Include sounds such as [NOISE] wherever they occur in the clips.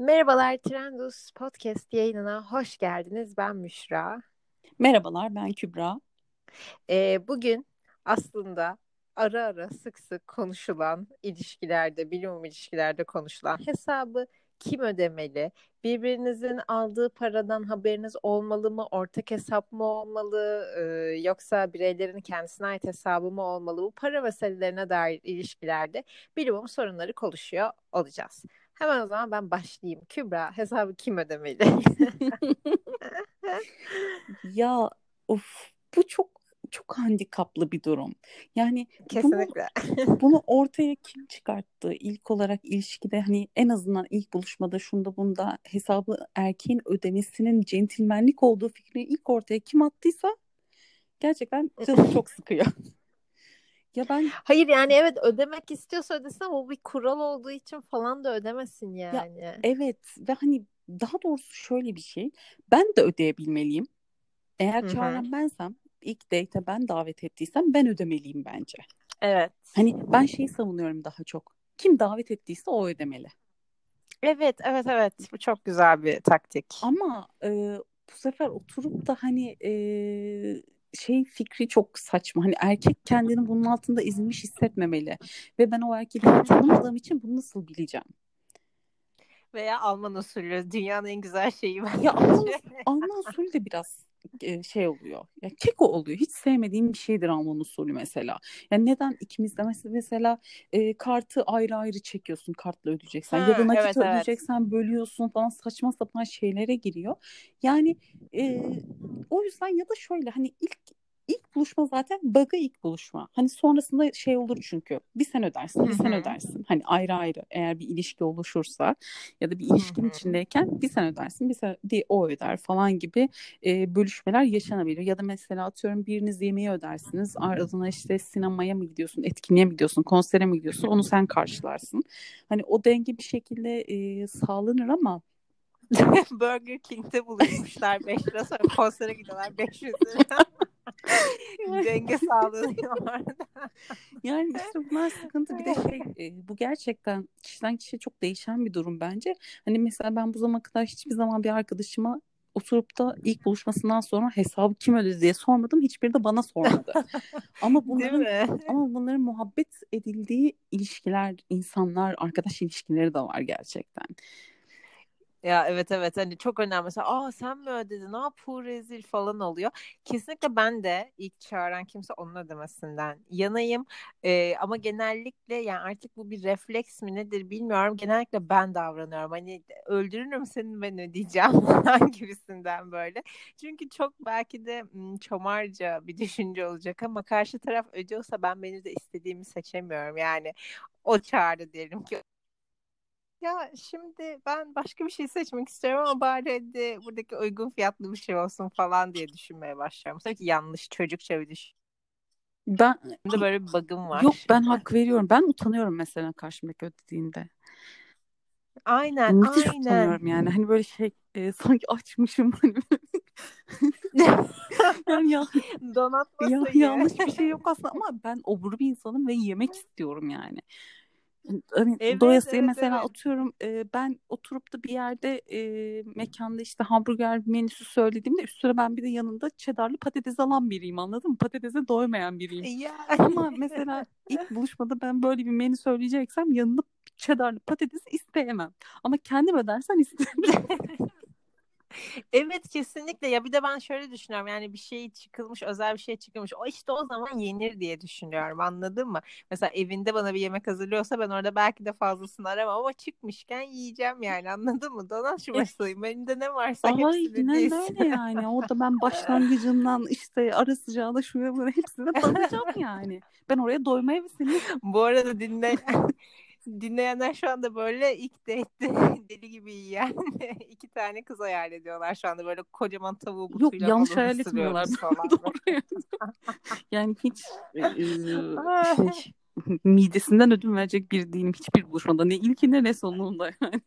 Merhabalar Trendus Podcast yayınına hoş geldiniz. Ben Müşra. Merhabalar ben Kübra. Ee, bugün aslında ara ara sık sık konuşulan ilişkilerde, bilimum ilişkilerde konuşulan hesabı kim ödemeli? Birbirinizin aldığı paradan haberiniz olmalı mı? Ortak hesap mı olmalı? Ee, yoksa bireylerin kendisine ait hesabı mı olmalı? Bu para meselelerine dair ilişkilerde bilimum sorunları konuşuyor olacağız. Hemen o zaman ben başlayayım. Kübra hesabı kim ödemeli? [LAUGHS] ya of bu çok çok handikaplı bir durum. Yani kesinlikle bunu, [LAUGHS] bunu ortaya kim çıkarttı? İlk olarak ilişkide hani en azından ilk buluşmada şunda bunda hesabı erkeğin ödemesinin centilmenlik olduğu fikrini ilk ortaya kim attıysa gerçekten canım çok sıkıyor. [LAUGHS] Ya ben Hayır yani evet ödemek istiyorsa ödesin ama bu bir kural olduğu için falan da ödemesin yani. Ya, evet ve hani daha doğrusu şöyle bir şey. Ben de ödeyebilmeliyim. Eğer çağıran bensem ilk date'e ben davet ettiysem ben ödemeliyim bence. Evet. Hani ben şeyi savunuyorum daha çok. Kim davet ettiyse o ödemeli. Evet, evet, evet. Bu çok güzel bir taktik. Ama e, bu sefer oturup da hani e, şey fikri çok saçma. Hani erkek kendini bunun altında ezilmiş hissetmemeli. Ve ben o erkeği tanımadığım için bunu nasıl bileceğim? Veya Alman usulü. Dünyanın en güzel şeyi bence. Ya Alman, [LAUGHS] Alman usulü de biraz şey oluyor. Ya keko oluyor. Hiç sevmediğim bir şeydir Alman usulü mesela. Yani neden ikimiz de mesela, mesela e, kartı ayrı ayrı çekiyorsun kartla ödeyeceksen ha, ya da nakit evet, ödeyeceksen evet. bölüyorsun falan saçma sapan şeylere giriyor. Yani e, o yüzden ya da şöyle hani ilk ilk buluşma zaten bug'a ilk buluşma. Hani sonrasında şey olur çünkü bir sen ödersin bir sen ödersin. Hani ayrı ayrı eğer bir ilişki oluşursa ya da bir ilişkinin içindeyken bir sen ödersin bir sen diye o öder falan gibi e, bölüşmeler yaşanabilir. Ya da mesela atıyorum biriniz yemeği ödersiniz ardından işte sinemaya mı gidiyorsun etkinliğe mi gidiyorsun konsere mi gidiyorsun onu sen karşılarsın. Hani o denge bir şekilde e, sağlanır ama [LAUGHS] Burger King'de buluşmuşlar 5 lira sonra konsere gidiyorlar 500 lira. [LAUGHS] Denge sağlanıyor orada. [LAUGHS] Yani işte bunlar sıkıntı. Bir de şey e, bu gerçekten kişiden kişiye çok değişen bir durum bence. Hani mesela ben bu zamana kadar hiçbir zaman bir arkadaşıma oturup da ilk buluşmasından sonra hesabı kim ödedi diye sormadım. Hiçbiri de bana sormadı. [LAUGHS] ama bunların ama bunların muhabbet edildiği ilişkiler, insanlar, arkadaş ilişkileri de var gerçekten. Ya evet evet hani çok önemli mesela aa sen mi ödedin aa pu rezil falan oluyor. Kesinlikle ben de ilk çağıran kimse onun ödemesinden yanayım. Ee, ama genellikle yani artık bu bir refleks mi nedir bilmiyorum. Genellikle ben davranıyorum. Hani öldürürüm seni ben ödeyeceğim [LAUGHS] falan gibisinden böyle. Çünkü çok belki de çomarca bir düşünce olacak ama karşı taraf ödüyorsa ben beni de istediğimi seçemiyorum. Yani o çağırdı diyelim ki ya şimdi ben başka bir şey seçmek istiyorum ama bari de buradaki uygun fiyatlı bir şey olsun falan diye düşünmeye başlıyorum. Tabii ki yanlış çocukça bir düşün. Ben de böyle bir bug'ım var. Yok ben hak veriyorum. Ben utanıyorum mesela karşımdaki ödediğinde. Aynen, Müthiş aynen. utanıyorum yani. Hani böyle şey e, sanki açmışım hani. [LAUGHS] yani ya, Donatması ya, yanlış bir şey yok aslında ama ben obur bir insanım ve yemek istiyorum yani hani evet, doyasıya evet, mesela evet. atıyorum e, ben oturup da bir yerde e, mekanda işte hamburger menüsü söylediğimde üstüne ben bir de yanında çedarlı patates alan biriyim anladın mı? Patatese doymayan biriyim. Ya. Ama [LAUGHS] mesela ilk buluşmada ben böyle bir menü söyleyeceksem yanında çedarlı patates isteyemem. Ama kendim ödersen [LAUGHS] isterim. Evet kesinlikle ya bir de ben şöyle düşünüyorum yani bir şey çıkılmış özel bir şey çıkılmış o işte o zaman yenir diye düşünüyorum anladın mı? Mesela evinde bana bir yemek hazırlıyorsa ben orada belki de fazlasını aramam ama çıkmışken yiyeceğim yani anladın mı? Şu başlayayım elinde ne varsa Ay, hepsini Aynen öyle yani orada ben başlangıcından işte ara sıcağına şuraya hepsine dalacağım [LAUGHS] yani. Ben oraya doymaya seni... Bu arada dinle [LAUGHS] dinleyenler şu anda böyle ilk date'de [LAUGHS] deli gibi yiyen [LAUGHS] iki tane kız hayal ediyorlar şu anda böyle kocaman tavuğu butuyla Yok yanlış hayal etmiyorlar. [LAUGHS] yani hiç e, e şey, midesinden ödün verecek bir değilim hiçbir buluşmada. Ne ilkinde ne sonunda yani.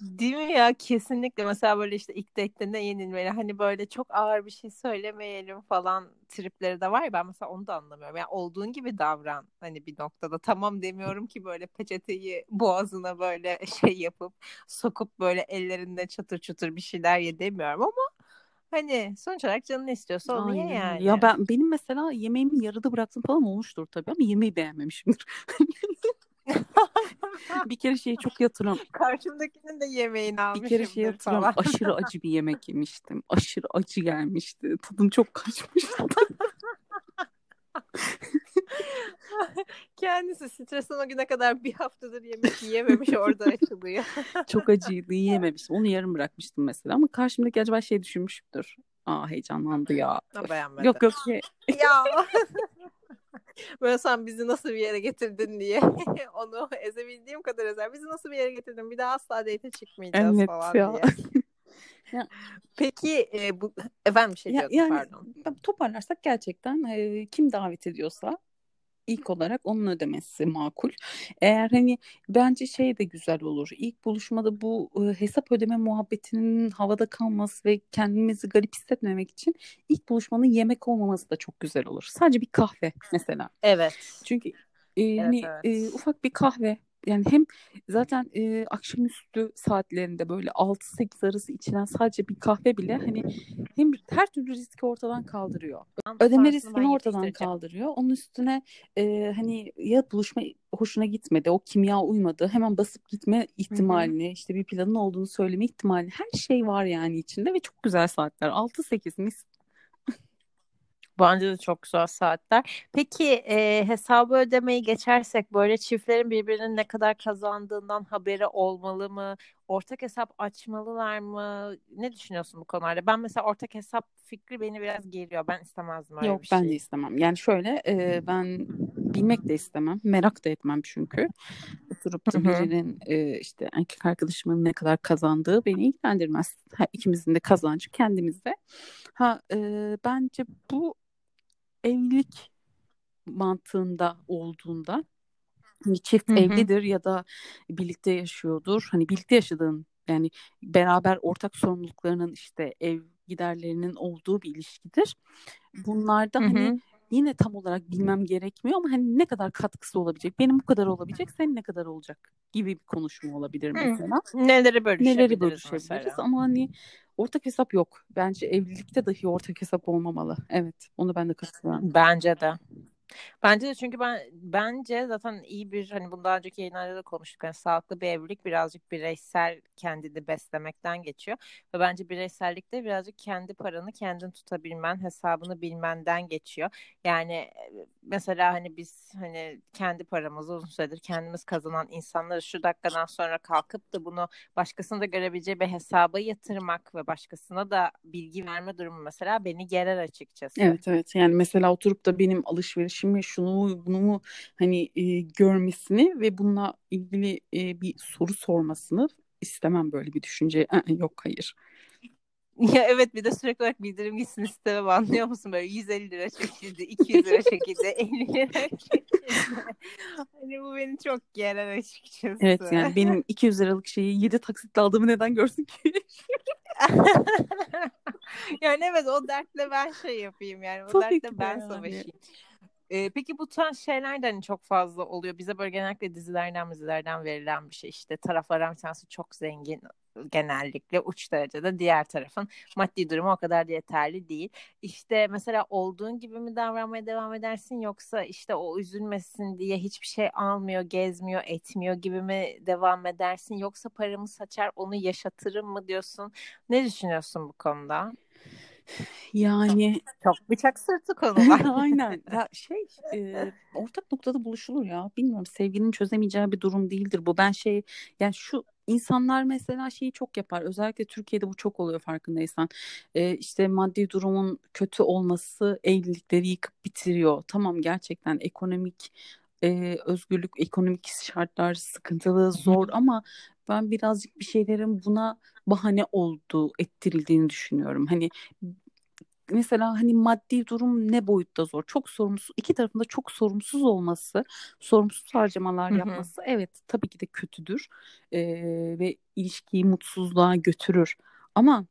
Değil mi ya? Kesinlikle. Mesela böyle işte ilk date'de ne yenilmeli? Hani böyle çok ağır bir şey söylemeyelim falan tripleri de var ya ben mesela onu da anlamıyorum. Yani olduğun gibi davran hani bir noktada. Tamam demiyorum ki böyle peçeteyi boğazına böyle şey yapıp sokup böyle ellerinde çatır çatır bir şeyler ye demiyorum ama hani sonuç olarak canın istiyorsa onu ye yani. Ya ben benim mesela yemeğimi yarıda bıraktım falan olmuştur tabii ama yemeği beğenmemişimdir. [LAUGHS] [LAUGHS] bir kere şeyi çok yatırım. Karşımdakinin de yemeğini Bir kere şey hatırlıyorum. falan. Aşırı acı bir yemek yemiştim. Aşırı acı gelmişti. Tadım çok kaçmıştı. [LAUGHS] Kendisi stresten o güne kadar bir haftadır yemek yiyememiş orada açılıyor. [LAUGHS] çok acıydı. Yiyememiştim. Onu yarım bırakmıştım mesela. Ama karşımdaki acaba şey düşünmüştür. Aa heyecanlandı ya. Ha, beğenmedi. Yok yok şey. Ya. [LAUGHS] Böyle sen bizi nasıl bir yere getirdin diye [LAUGHS] onu ezebildiğim kadar ezer. Bizi nasıl bir yere getirdin? Bir daha asla date çıkmayacağız Evet falan ya. diye. [LAUGHS] Ya. Peki e, bu efendim bir şey Ya- diyordum yani pardon. toparlarsak gerçekten e, kim davet ediyorsa ilk olarak onun ödemesi makul. Eğer hani bence şey de güzel olur. İlk buluşmada bu e, hesap ödeme muhabbetinin havada kalması ve kendimizi garip hissetmemek için ilk buluşmanın yemek olmaması da çok güzel olur. Sadece bir kahve mesela. Evet. Çünkü e, hani evet. e, ufak bir kahve yani hem zaten e, akşamüstü saatlerinde böyle 6-8 arası içilen sadece bir kahve bile hani hem her türlü riski ortadan kaldırıyor. Ödeme riskini ortadan kaldırıyor. Onun üstüne e, hani ya buluşma hoşuna gitmedi, o kimya uymadı. Hemen basıp gitme ihtimalini, işte bir planın olduğunu söyleme ihtimalini her şey var yani içinde ve çok güzel saatler. 6-8 mis. Bence de çok güzel saatler. Peki e, hesabı ödemeyi geçersek böyle çiftlerin birbirinin ne kadar kazandığından haberi olmalı mı? Ortak hesap açmalılar mı? Ne düşünüyorsun bu konularda? Ben mesela ortak hesap fikri beni biraz geriyor. Ben istemezdim öyle Yok bir ben de şey. istemem. Yani şöyle e, ben bilmek de istemem. Merak da etmem çünkü. Oturup da birinin e, işte erkek arkadaşımın ne kadar kazandığı beni ilgilendirmez. Ha, ikimizin de kazancı kendimizde. Ha e, bence bu evlilik mantığında olduğunda hani çift Hı hı. evlidir ya da birlikte yaşıyordur. Hani birlikte yaşadığın yani beraber ortak sorumluluklarının işte ev giderlerinin olduğu bir ilişkidir. Bunlarda Hı hani hı. yine tam olarak bilmem gerekmiyor ama hani ne kadar katkısı olabilecek? Benim bu kadar olabilecek, senin ne kadar olacak gibi bir konuşma olabilir Hı. mesela. Neleri bölüşebiliriz Neleri bölüşebiliriz mesela? ama hani ortak hesap yok. Bence evlilikte dahi ortak hesap olmamalı. Evet, onu ben de katılıyorum. Bence de. Bence de çünkü ben bence zaten iyi bir hani bundan önceki yayınlarda da konuştuk. Hani sağlıklı bir evlilik birazcık bireysel kendini beslemekten geçiyor. Ve bence bireysellikte birazcık kendi paranı kendin tutabilmen, hesabını bilmenden geçiyor. Yani e, mesela hani biz hani kendi paramızı uzun süredir kendimiz kazanan insanları şu dakikadan sonra kalkıp da bunu başkasının da görebileceği bir hesaba yatırmak ve başkasına da bilgi verme durumu mesela beni gerer açıkçası. Evet evet yani mesela oturup da benim alışverişimi şunu mu bunu mu hani e, görmesini ve bununla ilgili e, bir soru sormasını istemem böyle bir düşünce. Yok hayır. [LAUGHS] Ya evet bir de sürekli olarak bildirim gitsin istemem anlıyor musun? Böyle 150 lira çekildi, 200 lira çekildi, [LAUGHS] 50 lira çekildi. Hani bu beni çok gerer açıkçası. Evet yani benim 200 liralık şeyi 7 taksitle aldığımı neden görsün ki? [LAUGHS] yani evet o dertle ben şey yapayım yani o Tabii dertle ben yani. savaşayım. Ee, peki bu tarz şeyler de hani çok fazla oluyor. Bize böyle genellikle dizilerden dizilerden verilen bir şey. İşte taraflardan bir tanesi çok zengin genellikle uç derecede diğer tarafın maddi durumu o kadar da yeterli değil. İşte mesela olduğun gibi mi davranmaya devam edersin yoksa işte o üzülmesin diye hiçbir şey almıyor, gezmiyor, etmiyor gibi mi devam edersin yoksa paramı saçar onu yaşatırım mı diyorsun? Ne düşünüyorsun bu konuda? Yani Çok bıçak sırtı [LAUGHS] konular. aynen. Ya [LAUGHS] şey e, ortak noktada buluşulur ya. Bilmiyorum sevginin çözemeyeceği bir durum değildir bu. Ben şey yani şu insanlar mesela şeyi çok yapar. Özellikle Türkiye'de bu çok oluyor farkındaysan. E, işte maddi durumun kötü olması evlilikleri yıkıp bitiriyor. Tamam gerçekten ekonomik e, özgürlük ekonomik şartlar sıkıntılı zor ama ben birazcık bir şeylerin buna bahane olduğu ettirildiğini düşünüyorum hani mesela hani maddi durum ne boyutta zor? Çok sorumsuz, iki tarafında çok sorumsuz olması, sorumsuz harcamalar yapması evet tabii ki de kötüdür ee, ve ilişkiyi mutsuzluğa götürür. Ama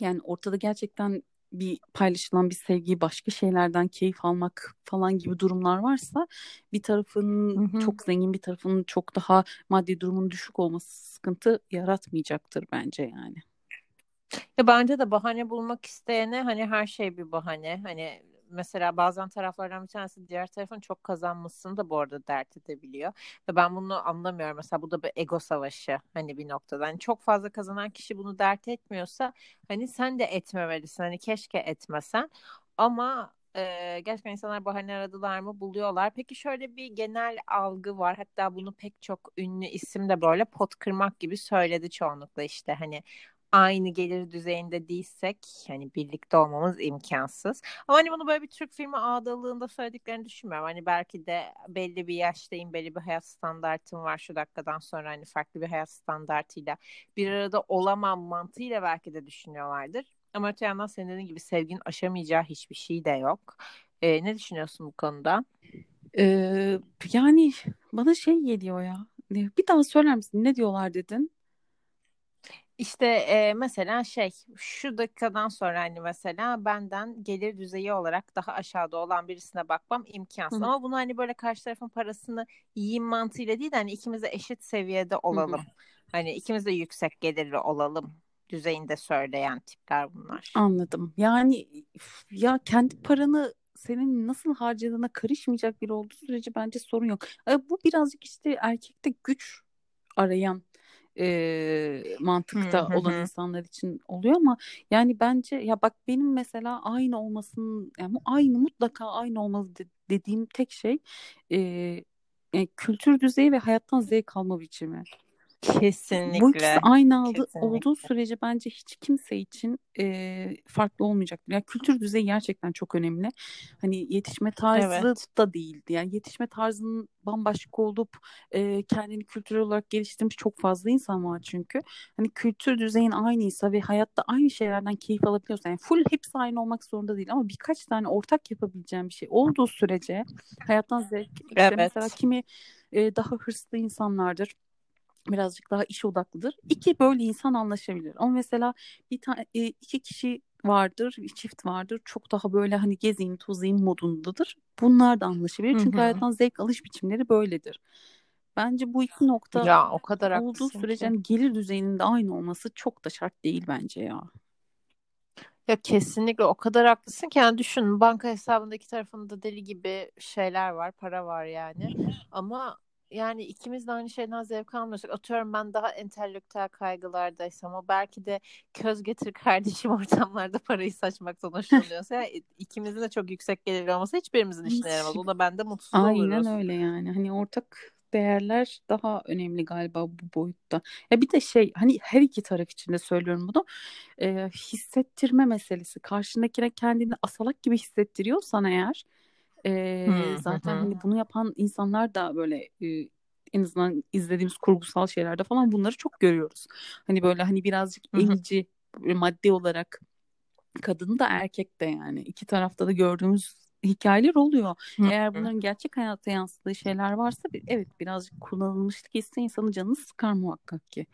yani ortada gerçekten bir paylaşılan bir sevgiyi başka şeylerden keyif almak falan gibi durumlar varsa bir tarafın hı hı. çok zengin bir tarafın çok daha maddi durumun düşük olması sıkıntı yaratmayacaktır bence yani. Ya bence de bahane bulmak isteyene hani her şey bir bahane. Hani mesela bazen taraflardan bir tanesi diğer tarafın çok kazanmasını da bu arada dert edebiliyor. Ve ben bunu anlamıyorum. Mesela bu da bir ego savaşı hani bir noktada. Hani çok fazla kazanan kişi bunu dert etmiyorsa hani sen de etmemelisin. Hani keşke etmesen. Ama e, gerçekten insanlar bahane aradılar mı buluyorlar. Peki şöyle bir genel algı var. Hatta bunu pek çok ünlü isim de böyle pot kırmak gibi söyledi çoğunlukla işte hani aynı gelir düzeyinde değilsek hani birlikte olmamız imkansız. Ama hani bunu böyle bir Türk filmi ağdalığında söylediklerini düşünmüyorum. Hani belki de belli bir yaştayım, belli bir hayat standartım var şu dakikadan sonra hani farklı bir hayat standartıyla bir arada olamam mantığıyla belki de düşünüyorlardır. Ama öte yandan senin dediğin gibi sevginin aşamayacağı hiçbir şey de yok. Ee, ne düşünüyorsun bu konuda? Ee, yani bana şey geliyor ya. Bir daha söyler misin? Ne diyorlar dedin? İşte e, mesela şey şu dakikadan sonra hani mesela benden gelir düzeyi olarak daha aşağıda olan birisine bakmam imkansız. Hı-hı. Ama bunu hani böyle karşı tarafın parasını yiyeyim mantığıyla değil de hani ikimiz de eşit seviyede olalım. Hı-hı. Hani ikimiz de yüksek gelirli olalım düzeyinde söyleyen tipler bunlar. Anladım. Yani ya kendi paranı senin nasıl harcadığına karışmayacak biri olduğu sürece bence sorun yok. Bu birazcık işte erkekte güç arayan e, mantıkta hı hı. olan insanlar için oluyor ama yani bence ya bak benim mesela aynı olmasının yani aynı mutlaka aynı olmalı de, dediğim tek şey e, yani kültür düzeyi ve hayattan zevk alma biçimi. Kesinlikle. Bu ikisi aynı aldı, olduğu sürece bence hiç kimse için e, farklı olmayacaktır. Yani kültür düzeyi gerçekten çok önemli. Hani yetişme tarzı evet. da değildi. Yani yetişme tarzının bambaşka olup e, kendini kültürel olarak geliştirmiş çok fazla insan var çünkü. Hani kültür düzeyin aynıysa ve hayatta aynı şeylerden keyif alabiliyorsan yani full hepsi aynı olmak zorunda değil ama birkaç tane ortak yapabileceğim bir şey olduğu sürece hayattan zevk. Evet. mesela kimi e, daha hırslı insanlardır birazcık daha iş odaklıdır. İki böyle insan anlaşabilir. Ama mesela bir tane iki kişi vardır, bir çift vardır. Çok daha böyle hani gezeyim, tozayım modundadır. Bunlar da anlaşabilir. Çünkü Hı-hı. hayattan zevk alış biçimleri böyledir. Bence bu iki nokta ya, o kadar olduğu sürece hani gelir düzeyinin de aynı olması çok da şart değil bence ya. Ya kesinlikle o kadar haklısın ki yani düşün banka hesabındaki tarafında deli gibi şeyler var, para var yani. Ama yani ikimiz de aynı şeyden zevk almıyorsak atıyorum ben daha entelektüel kaygılardaysam o belki de köz getir kardeşim [LAUGHS] ortamlarda parayı saçmaktan hoşlanıyorsa ya, ikimizin de çok yüksek gelirli olması hiçbirimizin işine yaramaz. O da bende mutsuz Aynen oluruz. Aynen öyle yani. Hani ortak değerler daha önemli galiba bu boyutta. Ya bir de şey hani her iki taraf için de söylüyorum bunu. E, hissettirme meselesi. Karşındakine kendini asalak gibi hissettiriyorsan eğer e, zaten hani bunu yapan insanlar da böyle e, en azından izlediğimiz kurgusal şeylerde falan bunları çok görüyoruz. Hani böyle hani birazcık emici maddi olarak kadın da erkek de yani iki tarafta da gördüğümüz hikayeler oluyor. Eğer bunların gerçek hayata yansıdığı şeyler varsa evet birazcık kullanılmışlık hissi insanın canını sıkar muhakkak ki.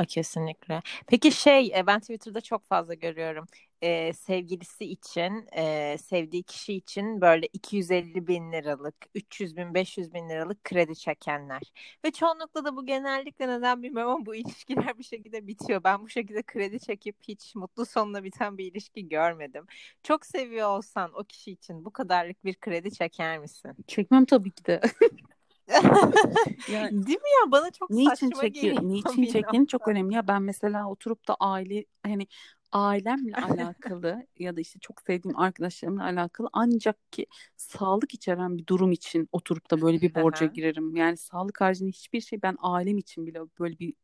A, kesinlikle. Peki şey ben Twitter'da çok fazla görüyorum e, sevgilisi için, e, sevdiği kişi için böyle 250 bin liralık, 300 bin, 500 bin liralık kredi çekenler. Ve çoğunlukla da bu genellikle neden bilmiyorum ama bu ilişkiler bir şekilde bitiyor. Ben bu şekilde kredi çekip hiç mutlu sonla biten bir ilişki görmedim. Çok seviyor olsan o kişi için bu kadarlık bir kredi çeker misin? Çekmem tabii ki de. [LAUGHS] yani, [LAUGHS] Değil mi ya bana çok niçin saçma çekiyor, geliyor. [LAUGHS] Niçin çektiğin çok önemli ya ben mesela oturup da aile hani ailemle [LAUGHS] alakalı ya da işte çok sevdiğim arkadaşlarımla alakalı ancak ki sağlık içeren bir durum için oturup da böyle bir borca girerim. Yani sağlık haricinde hiçbir şey ben ailem için bile böyle bir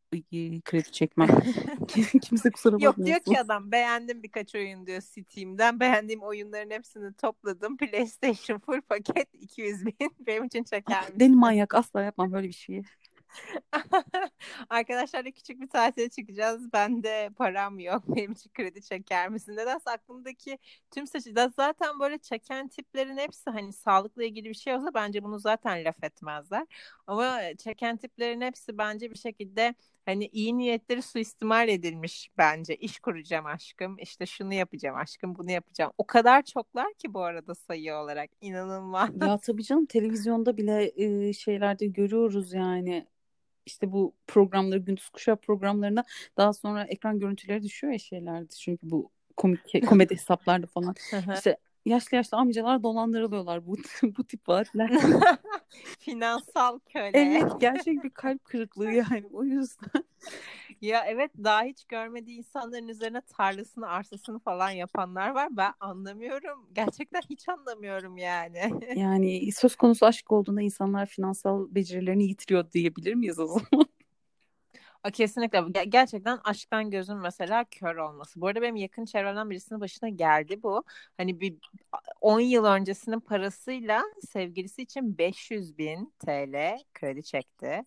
kredi çekmem. [LAUGHS] Kimse kusura bakmasın. Yok diyor ki adam beğendim birkaç oyun diyor Steam'den. [LAUGHS] Beğendiğim oyunların hepsini topladım. PlayStation full paket [LAUGHS] 200 bin benim için çeker misin? Deli manyak asla yapmam böyle bir şeyi. Arkadaşlarla küçük bir tatile çıkacağız. Ben de param yok. Benim için kredi çeker misin? Nedense aklımdaki tüm seçiciler zaten böyle çeken tiplerin hepsi hani sağlıkla ilgili bir şey olsa bence bunu zaten laf etmezler. Ama çeken tiplerin hepsi bence bir şekilde hani iyi niyetleri suistimal edilmiş bence. İş kuracağım aşkım, işte şunu yapacağım aşkım, bunu yapacağım. O kadar çoklar ki bu arada sayı olarak inanılmaz. Ya tabii canım televizyonda bile e, şeylerde görüyoruz yani işte bu programları gündüz kuşağı programlarına daha sonra ekran görüntüleri düşüyor ya şeylerde çünkü bu komik komedi [LAUGHS] hesaplarda falan işte yaşlı yaşlı amcalar dolandırılıyorlar bu [LAUGHS] bu tip vaatler. [LAUGHS] [LAUGHS] Finansal köle. Evet gerçek bir kalp kırıklığı yani o yüzden. [LAUGHS] ya evet daha hiç görmediği insanların üzerine tarlasını arsasını falan yapanlar var. Ben anlamıyorum. Gerçekten hiç anlamıyorum yani. yani söz konusu aşk olduğunda insanlar finansal becerilerini yitiriyor diyebilir miyiz o zaman? [LAUGHS] Kesinlikle. Gerçekten aşktan gözün mesela kör olması. Bu arada benim yakın çevremden birisinin başına geldi bu. Hani bir 10 yıl öncesinin parasıyla sevgilisi için 500 bin TL kredi çekti.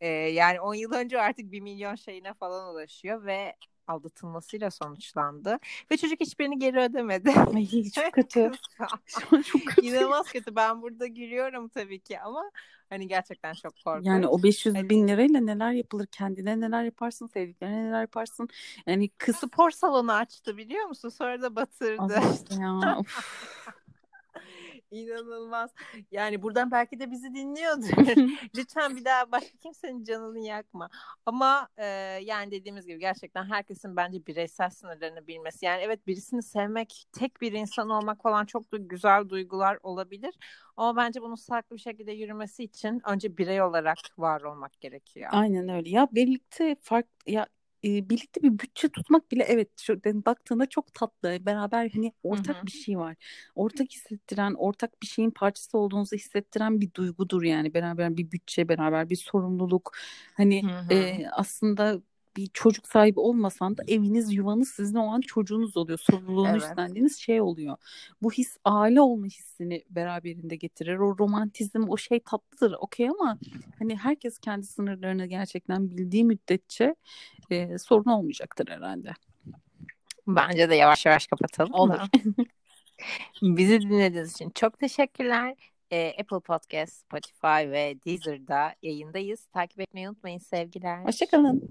Ee, yani 10 yıl önce artık 1 milyon şeyine falan ulaşıyor ve aldatılmasıyla sonuçlandı. Ve çocuk hiçbirini geri ödemedi. Ay [LAUGHS] çok kötü. [LAUGHS] çok kötü. İnanılmaz kötü. Ben burada gülüyorum tabii ki ama hani gerçekten çok korkunç. Yani o 500 hani... bin lirayla neler yapılır? Kendine neler yaparsın? Sevdiklerine neler yaparsın? Yani kız spor salonu açtı biliyor musun? Sonra da batırdı. işte ya. [LAUGHS] İnanılmaz. Yani buradan belki de bizi dinliyordur. [LAUGHS] Lütfen bir daha başka kimsenin canını yakma. Ama e, yani dediğimiz gibi gerçekten herkesin bence bireysel sınırlarını bilmesi. Yani evet birisini sevmek, tek bir insan olmak falan çok da güzel duygular olabilir. Ama bence bunun sağlıklı bir şekilde yürümesi için önce birey olarak var olmak gerekiyor. Aynen öyle. Ya birlikte fark ya e, birlikte bir bütçe tutmak bile evet şu baktığında çok tatlı. Beraber hani ortak Hı-hı. bir şey var. Ortak hissettiren, ortak bir şeyin parçası olduğunuzu hissettiren bir duygudur yani. Beraber bir bütçe, beraber bir sorumluluk. Hani e, aslında bir çocuk sahibi olmasan da eviniz yuvanız sizin o an çocuğunuz oluyor. Sorumluluğunu evet. üstlendiğiniz şey oluyor. Bu his aile olma hissini beraberinde getirir. O romantizm o şey tatlıdır okey ama hani herkes kendi sınırlarını gerçekten bildiği müddetçe e, sorun olmayacaktır herhalde. Bence de yavaş yavaş kapatalım. Olur. [LAUGHS] Bizi dinlediğiniz için çok teşekkürler. Apple Podcast, Spotify ve Deezer'da yayındayız. Takip etmeyi unutmayın sevgiler. Hoşçakalın.